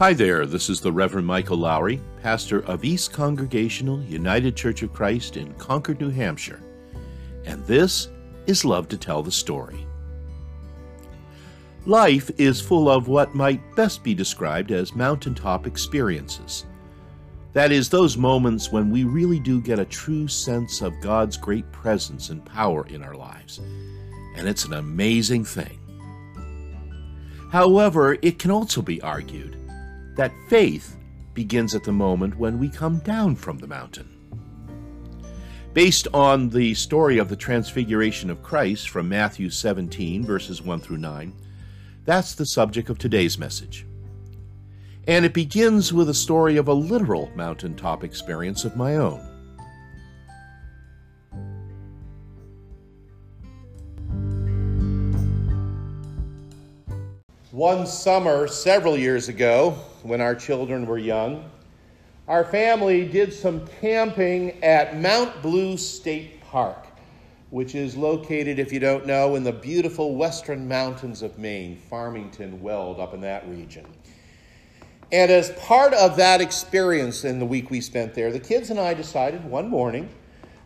Hi there, this is the Reverend Michael Lowry, pastor of East Congregational United Church of Christ in Concord, New Hampshire. And this is Love to Tell the Story. Life is full of what might best be described as mountaintop experiences. That is, those moments when we really do get a true sense of God's great presence and power in our lives. And it's an amazing thing. However, it can also be argued that faith begins at the moment when we come down from the mountain. Based on the story of the Transfiguration of Christ from Matthew 17, verses 1 through 9, that's the subject of today's message. And it begins with a story of a literal mountaintop experience of my own. One summer several years ago, when our children were young, our family did some camping at Mount Blue State Park, which is located, if you don't know, in the beautiful western mountains of Maine, Farmington, Weld, up in that region. And as part of that experience in the week we spent there, the kids and I decided one morning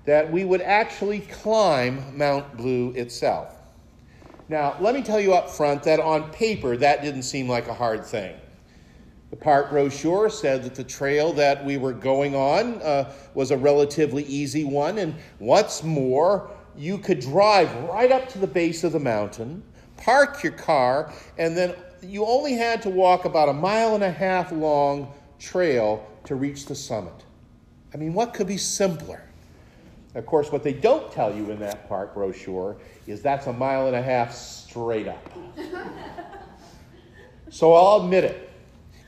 that we would actually climb Mount Blue itself. Now, let me tell you up front that on paper, that didn't seem like a hard thing. The park brochure said that the trail that we were going on uh, was a relatively easy one, and what's more, you could drive right up to the base of the mountain, park your car, and then you only had to walk about a mile and a half long trail to reach the summit. I mean, what could be simpler? Of course, what they don't tell you in that park brochure is that's a mile and a half straight up. so I'll admit it.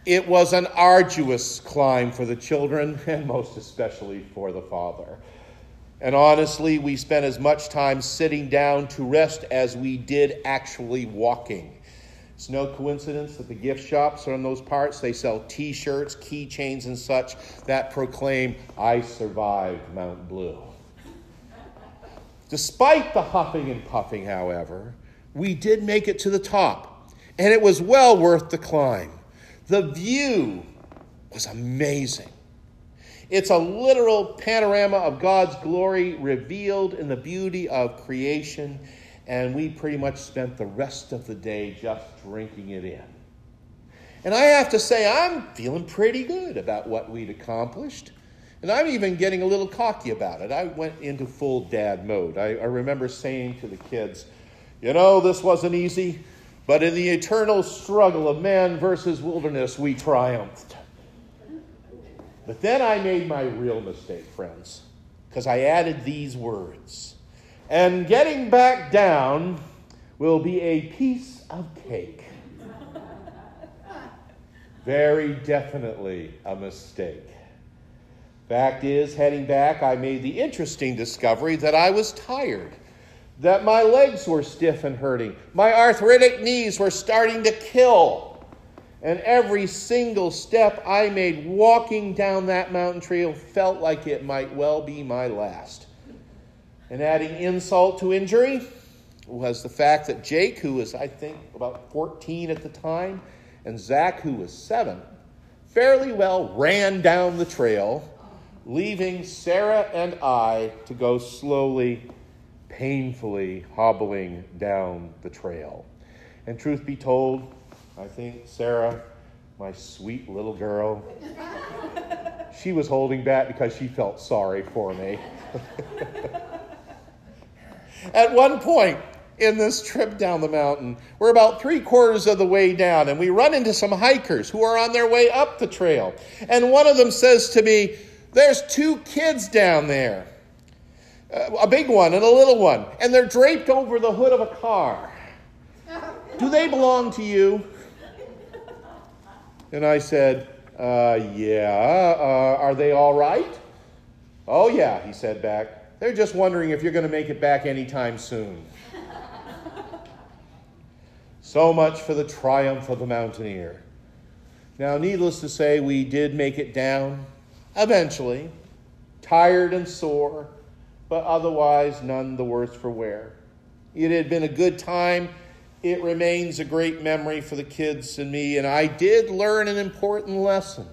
It was an arduous climb for the children, and most especially for the father. And honestly, we spent as much time sitting down to rest as we did actually walking. It's no coincidence that the gift shops are in those parts. They sell t shirts, keychains, and such that proclaim, I survived Mount Blue. Despite the huffing and puffing, however, we did make it to the top, and it was well worth the climb. The view was amazing. It's a literal panorama of God's glory revealed in the beauty of creation, and we pretty much spent the rest of the day just drinking it in. And I have to say, I'm feeling pretty good about what we'd accomplished. And I'm even getting a little cocky about it. I went into full dad mode. I, I remember saying to the kids, you know, this wasn't easy. But in the eternal struggle of man versus wilderness, we triumphed. But then I made my real mistake, friends, because I added these words. And getting back down will be a piece of cake. Very definitely a mistake. Fact is, heading back, I made the interesting discovery that I was tired that my legs were stiff and hurting. My arthritic knees were starting to kill. And every single step I made walking down that mountain trail felt like it might well be my last. And adding insult to injury was the fact that Jake, who was, I think, about 14 at the time, and Zach, who was seven, fairly well ran down the trail, leaving Sarah and I to go slowly painfully hobbling down the trail. And truth be told, I think Sarah, my sweet little girl, she was holding back because she felt sorry for me. At one point in this trip down the mountain, we're about three quarters of the way down, and we run into some hikers who are on their way up the trail. And one of them says to me, There's two kids down there a big one and a little one, and they're draped over the hood of a car. Do they belong to you? And I said, uh, Yeah. Uh, are they all right? Oh, yeah, he said back. They're just wondering if you're going to make it back anytime soon. so much for the triumph of the mountaineer. Now, needless to say, we did make it down eventually, tired and sore but otherwise none the worse for wear. It had been a good time, it remains a great memory for the kids and me. And I did learn an important lesson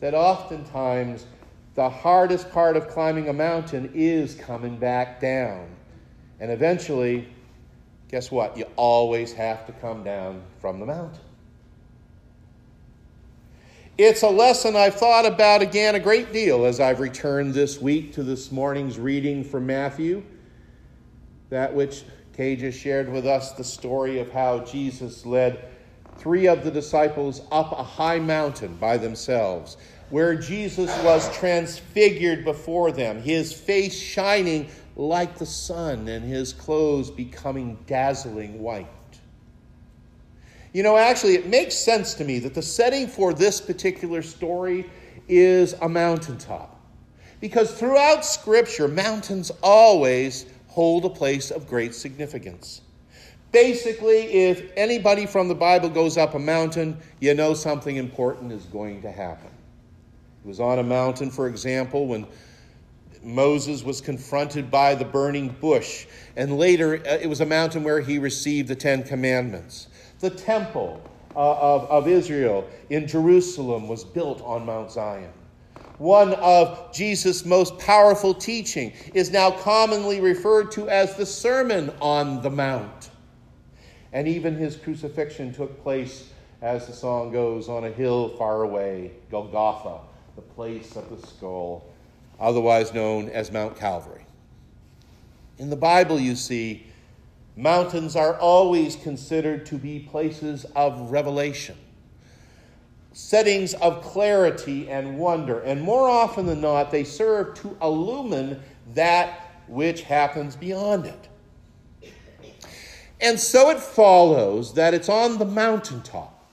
that oftentimes the hardest part of climbing a mountain is coming back down. And eventually, guess what? You always have to come down from the mountain. It's a lesson I've thought about again a great deal as I've returned this week to this morning's reading from Matthew, that which Kay just shared with us the story of how Jesus led three of the disciples up a high mountain by themselves, where Jesus was transfigured before them, his face shining like the sun, and his clothes becoming dazzling white. You know, actually, it makes sense to me that the setting for this particular story is a mountaintop. Because throughout Scripture, mountains always hold a place of great significance. Basically, if anybody from the Bible goes up a mountain, you know something important is going to happen. It was on a mountain, for example, when Moses was confronted by the burning bush, and later uh, it was a mountain where he received the Ten Commandments. The temple uh, of, of Israel in Jerusalem was built on Mount Zion one of Jesus' most powerful teaching, is now commonly referred to as the Sermon on the Mount. And even his crucifixion took place, as the song goes, on a hill far away, Golgotha, the place of the skull, otherwise known as Mount Calvary. In the Bible, you see, mountains are always considered to be places of revelation settings of clarity and wonder. And more often than not, they serve to illumine that which happens beyond it. And so it follows that it's on the mountaintop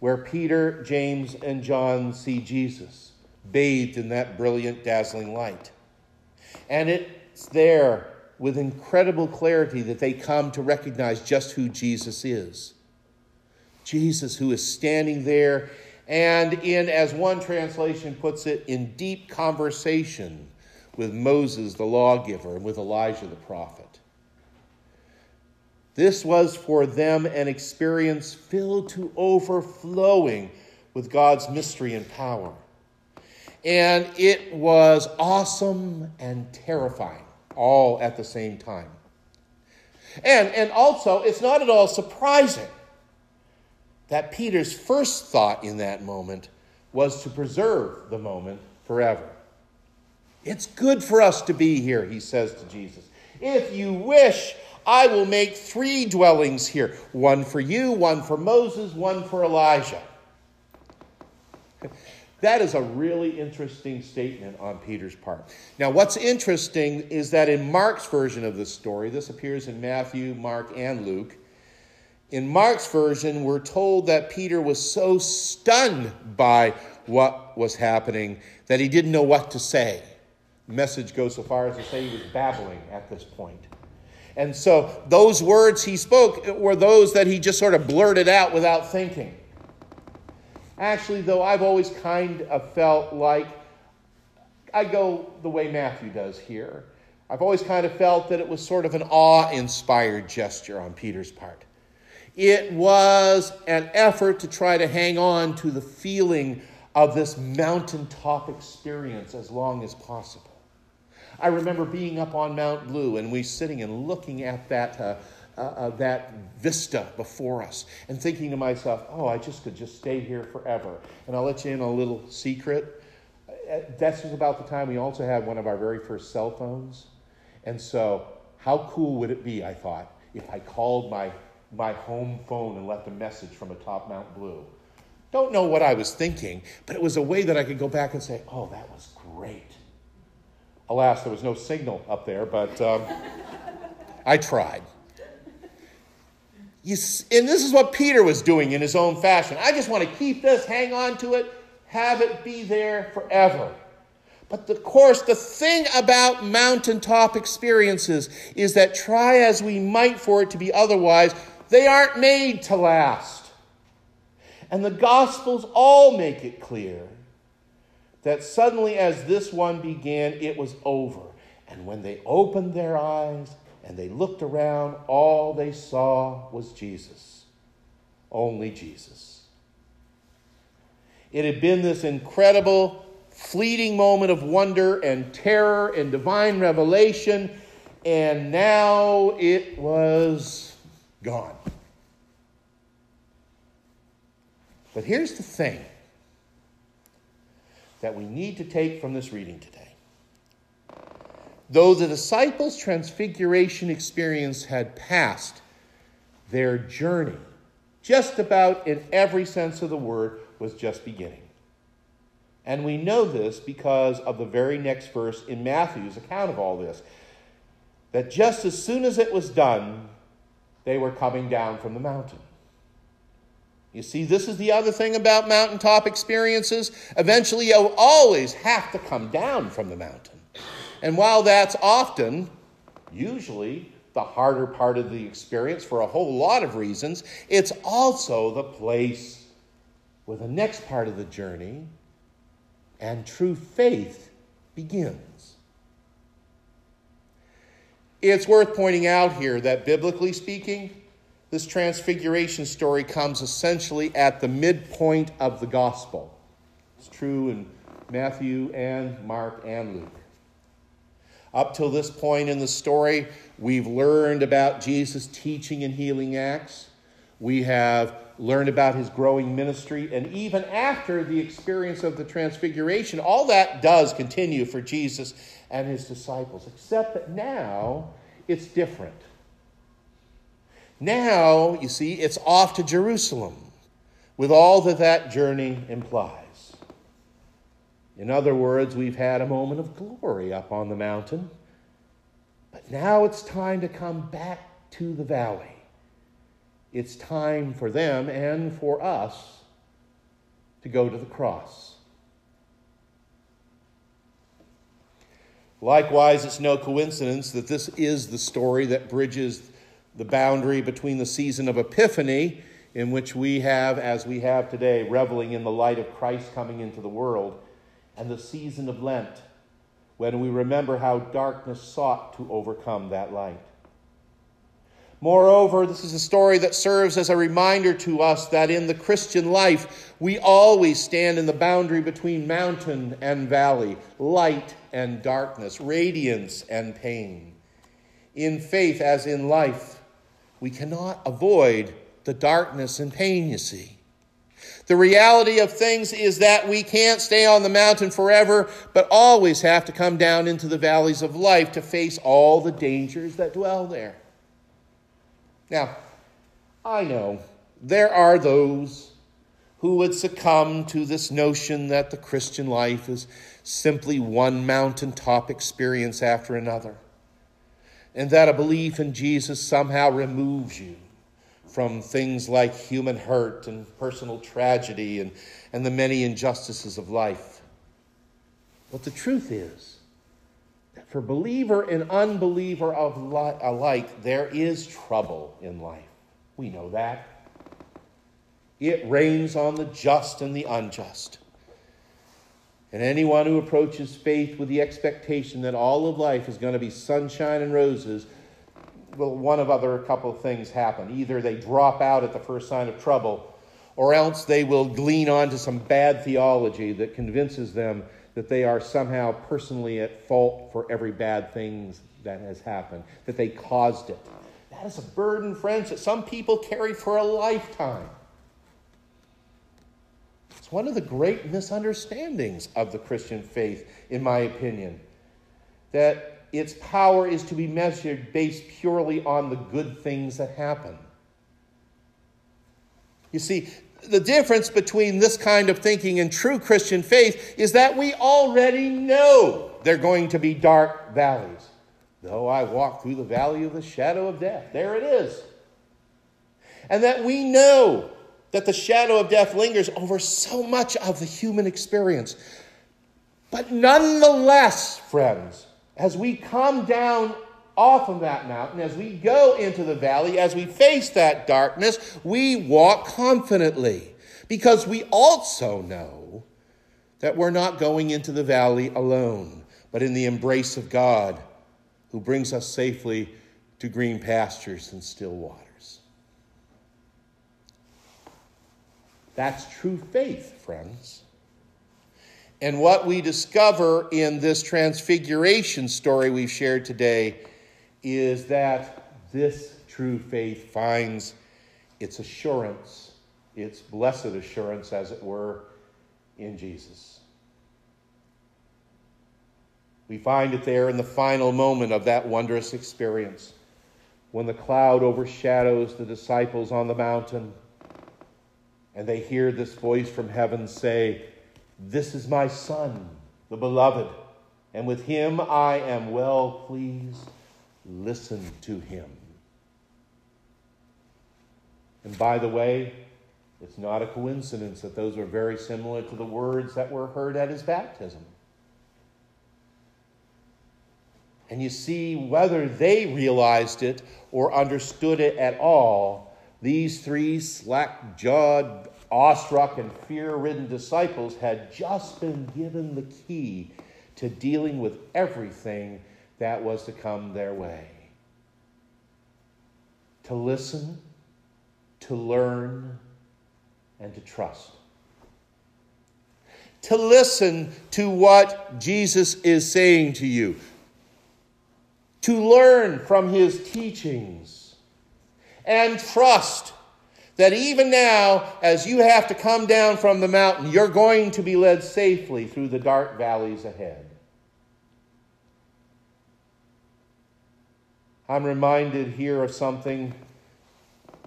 where Peter, James, and John see Jesus, bathed in that brilliant, dazzling light. And it's there with incredible clarity that they come to recognize just who Jesus is. Jesus, who is standing there and in, as one translation puts it, in deep conversation with Moses, the lawgiver, and with Elijah, the prophet. This was for them an experience filled to overflowing with God's mystery and power. And it was awesome and terrifying all at the same time. And, and also, it's not at all surprising that Peter's first thought in that moment was to preserve the moment forever. It's good for us to be here, he says to Jesus. If you wish, I will make three dwellings here one for you, one for Moses, one for Elijah. That is a really interesting statement on Peter's part. Now, what's interesting is that in Mark's version of this story, this appears in Matthew, Mark, and Luke, in Mark's version, we're told that Peter was so stunned by what was happening that he didn't know what to say. The message goes so far as to say he was babbling at this point. And so those words he spoke were those that he just sort of blurted out without thinking. Actually, though, I've always kind of felt like I go the way Matthew does here. I've always kind of felt that it was sort of an awe inspired gesture on Peter's part. It was an effort to try to hang on to the feeling of this mountaintop experience as long as possible. I remember being up on Mount Blue and we sitting and looking at that, uh, uh, uh, that vista before us and thinking to myself, oh, I just could just stay here forever. And I'll let you in a little secret. Uh, that's about the time we also had one of our very first cell phones. And so, how cool would it be, I thought, if I called my my home phone and left a message from atop Mount Blue. Don't know what I was thinking, but it was a way that I could go back and say, oh, that was great. Alas, there was no signal up there, but um, I tried. You, and this is what Peter was doing in his own fashion. I just want to keep this, hang on to it, have it be there forever. But of course, the thing about mountaintop experiences is that try as we might for it to be otherwise, they aren't made to last. And the Gospels all make it clear that suddenly, as this one began, it was over. And when they opened their eyes, and they looked around. All they saw was Jesus. Only Jesus. It had been this incredible, fleeting moment of wonder and terror and divine revelation, and now it was gone. But here's the thing that we need to take from this reading today. Though the disciples' transfiguration experience had passed, their journey, just about in every sense of the word, was just beginning. And we know this because of the very next verse in Matthew's account of all this. That just as soon as it was done, they were coming down from the mountain. You see, this is the other thing about mountaintop experiences. Eventually, you'll always have to come down from the mountain. And while that's often, usually, the harder part of the experience for a whole lot of reasons, it's also the place where the next part of the journey and true faith begins. It's worth pointing out here that biblically speaking, this transfiguration story comes essentially at the midpoint of the gospel. It's true in Matthew and Mark and Luke. Up till this point in the story, we've learned about Jesus' teaching and healing acts. We have learned about his growing ministry. And even after the experience of the transfiguration, all that does continue for Jesus and his disciples, except that now it's different. Now, you see, it's off to Jerusalem with all that that journey implies. In other words, we've had a moment of glory up on the mountain, but now it's time to come back to the valley. It's time for them and for us to go to the cross. Likewise, it's no coincidence that this is the story that bridges the boundary between the season of Epiphany, in which we have, as we have today, reveling in the light of Christ coming into the world and the season of Lent, when we remember how darkness sought to overcome that light. Moreover, this is a story that serves as a reminder to us that in the Christian life, we always stand in the boundary between mountain and valley, light and darkness, radiance and pain. In faith, as in life, we cannot avoid the darkness and pain, you see. The reality of things is that we can't stay on the mountain forever, but always have to come down into the valleys of life to face all the dangers that dwell there. Now, I know there are those who would succumb to this notion that the Christian life is simply one mountaintop experience after another, and that a belief in Jesus somehow removes you from things like human hurt and personal tragedy and, and the many injustices of life. But the truth is that for believer and unbeliever of li- alike, there is trouble in life. We know that. It rains on the just and the unjust. And anyone who approaches faith with the expectation that all of life is going to be sunshine and roses well, one of other couple of things happen. Either they drop out at the first sign of trouble, or else they will glean onto some bad theology that convinces them that they are somehow personally at fault for every bad thing that has happened, that they caused it. That is a burden, friends, that some people carry for a lifetime. It's one of the great misunderstandings of the Christian faith, in my opinion, that its power is to be measured based purely on the good things that happen. You see, the difference between this kind of thinking and true Christian faith is that we already know they're going to be dark valleys. Though I walk through the valley of the shadow of death, there it is. And that we know that the shadow of death lingers over so much of the human experience. But nonetheless, friends, as we come down off of that mountain, as we go into the valley, as we face that darkness, we walk confidently because we also know that we're not going into the valley alone, but in the embrace of God who brings us safely to green pastures and still waters. That's true faith, friends. And what we discover in this transfiguration story we've shared today is that this true faith finds its assurance, its blessed assurance, as it were, in Jesus. We find it there in the final moment of that wondrous experience when the cloud overshadows the disciples on the mountain and they hear this voice from heaven say, this is my Son, the beloved, and with him I am well pleased. Listen to him. And by the way, it's not a coincidence that those are very similar to the words that were heard at his baptism. And you see, whether they realized it or understood it at all, these three slack jawed awestruck and fear ridden disciples had just been given the key to dealing with everything that was to come their way. To listen, to learn, and to trust. To listen to what Jesus is saying to you. To learn from his teachings. And trust that even now, as you have to come down from the mountain, you're going to be led safely through the dark valleys ahead. I'm reminded here of something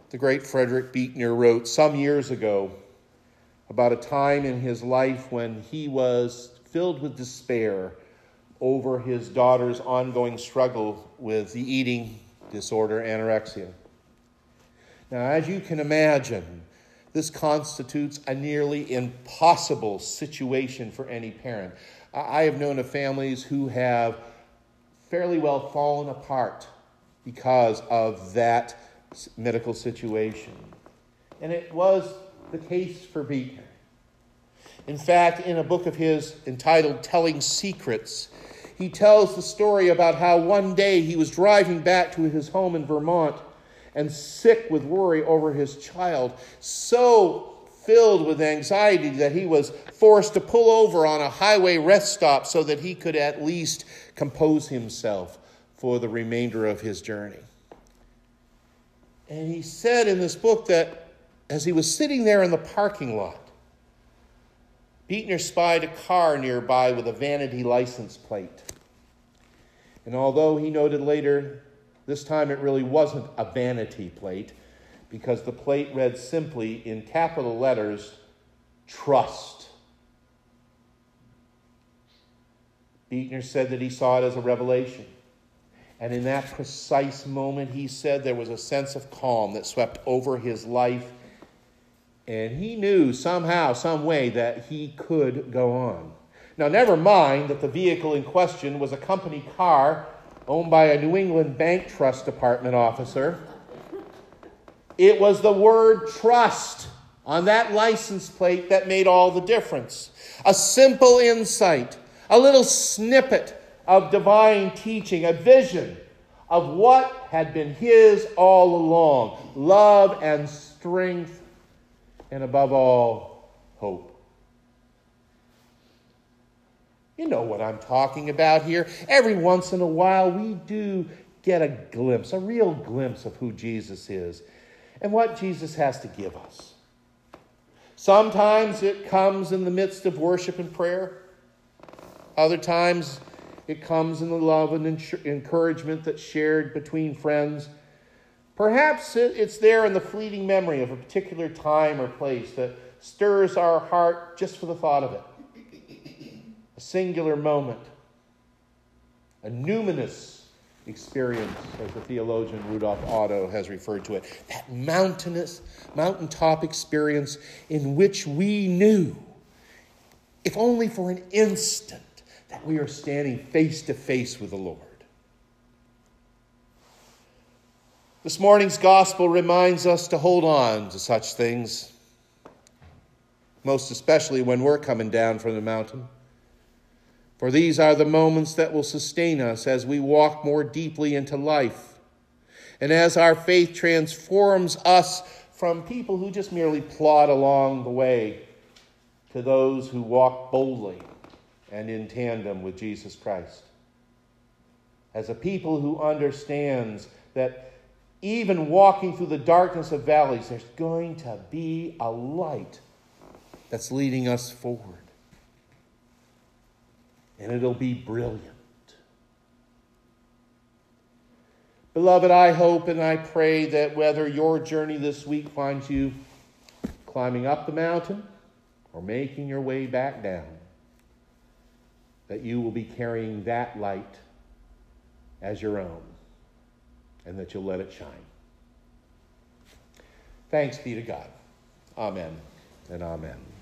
the great Frederick Buechner wrote some years ago about a time in his life when he was filled with despair over his daughter's ongoing struggle with the eating disorder anorexia. Now, as you can imagine, this constitutes a nearly impossible situation for any parent. I have known of families who have fairly well fallen apart because of that medical situation. And it was the case for Buechner. In fact, in a book of his entitled Telling Secrets, he tells the story about how one day he was driving back to his home in Vermont and sick with worry over his child, so filled with anxiety that he was forced to pull over on a highway rest stop so that he could at least compose himself for the remainder of his journey. And he said in this book that as he was sitting there in the parking lot, Buechner spied a car nearby with a vanity license plate. And although he noted later this time it really wasn't a vanity plate because the plate read simply in capital letters, Trust. Buechner said that he saw it as a revelation. And in that precise moment, he said there was a sense of calm that swept over his life. And he knew somehow, some way, that he could go on. Now, never mind that the vehicle in question was a company car owned by a New England Bank Trust Department officer. It was the word trust on that license plate that made all the difference. A simple insight, a little snippet of divine teaching, a vision of what had been his all along love and strength, and above all, hope. You know what I'm talking about here. Every once in a while, we do get a glimpse, a real glimpse of who Jesus is and what Jesus has to give us. Sometimes it comes in the midst of worship and prayer. Other times it comes in the love and encouragement that's shared between friends. Perhaps it's there in the fleeting memory of a particular time or place that stirs our heart just for the thought of it a singular moment, a numinous experience, as the theologian Rudolf Otto has referred to it. That mountainous, mountaintop experience in which we knew, if only for an instant, that we are standing face to face with the Lord. This morning's gospel reminds us to hold on to such things, most especially when we're coming down from the mountain. For these are the moments that will sustain us as we walk more deeply into life, And as our faith transforms us from people who just merely plod along the way to those who walk boldly and in tandem with Jesus Christ. As a people who understands that even walking through the darkness of valleys, there's going to be a light that's leading us forward. And it'll be brilliant. Beloved, I hope and I pray that whether your journey this week finds you climbing up the mountain or making your way back down, that you will be carrying that light as your own and that you'll let it shine. Thanks be to God. Amen and amen.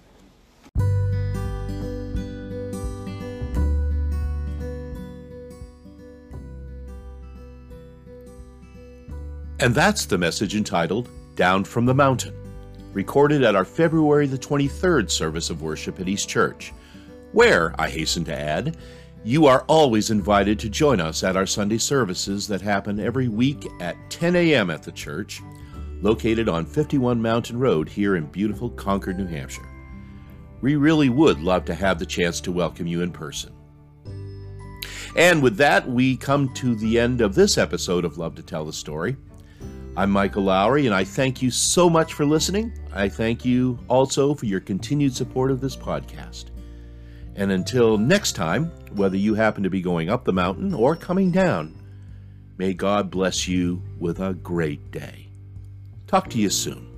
And that's the message entitled Down from the Mountain, recorded at our February the 23rd service of worship at East Church, where, I hasten to add, you are always invited to join us at our Sunday services that happen every week at 10 a.m. at the church, located on 51 Mountain Road here in beautiful Concord, New Hampshire. We really would love to have the chance to welcome you in person. And with that, we come to the end of this episode of Love to Tell the Story. I'm Michael Lowry, and I thank you so much for listening. I thank you also for your continued support of this podcast. And until next time, whether you happen to be going up the mountain or coming down, may God bless you with a great day. Talk to you soon.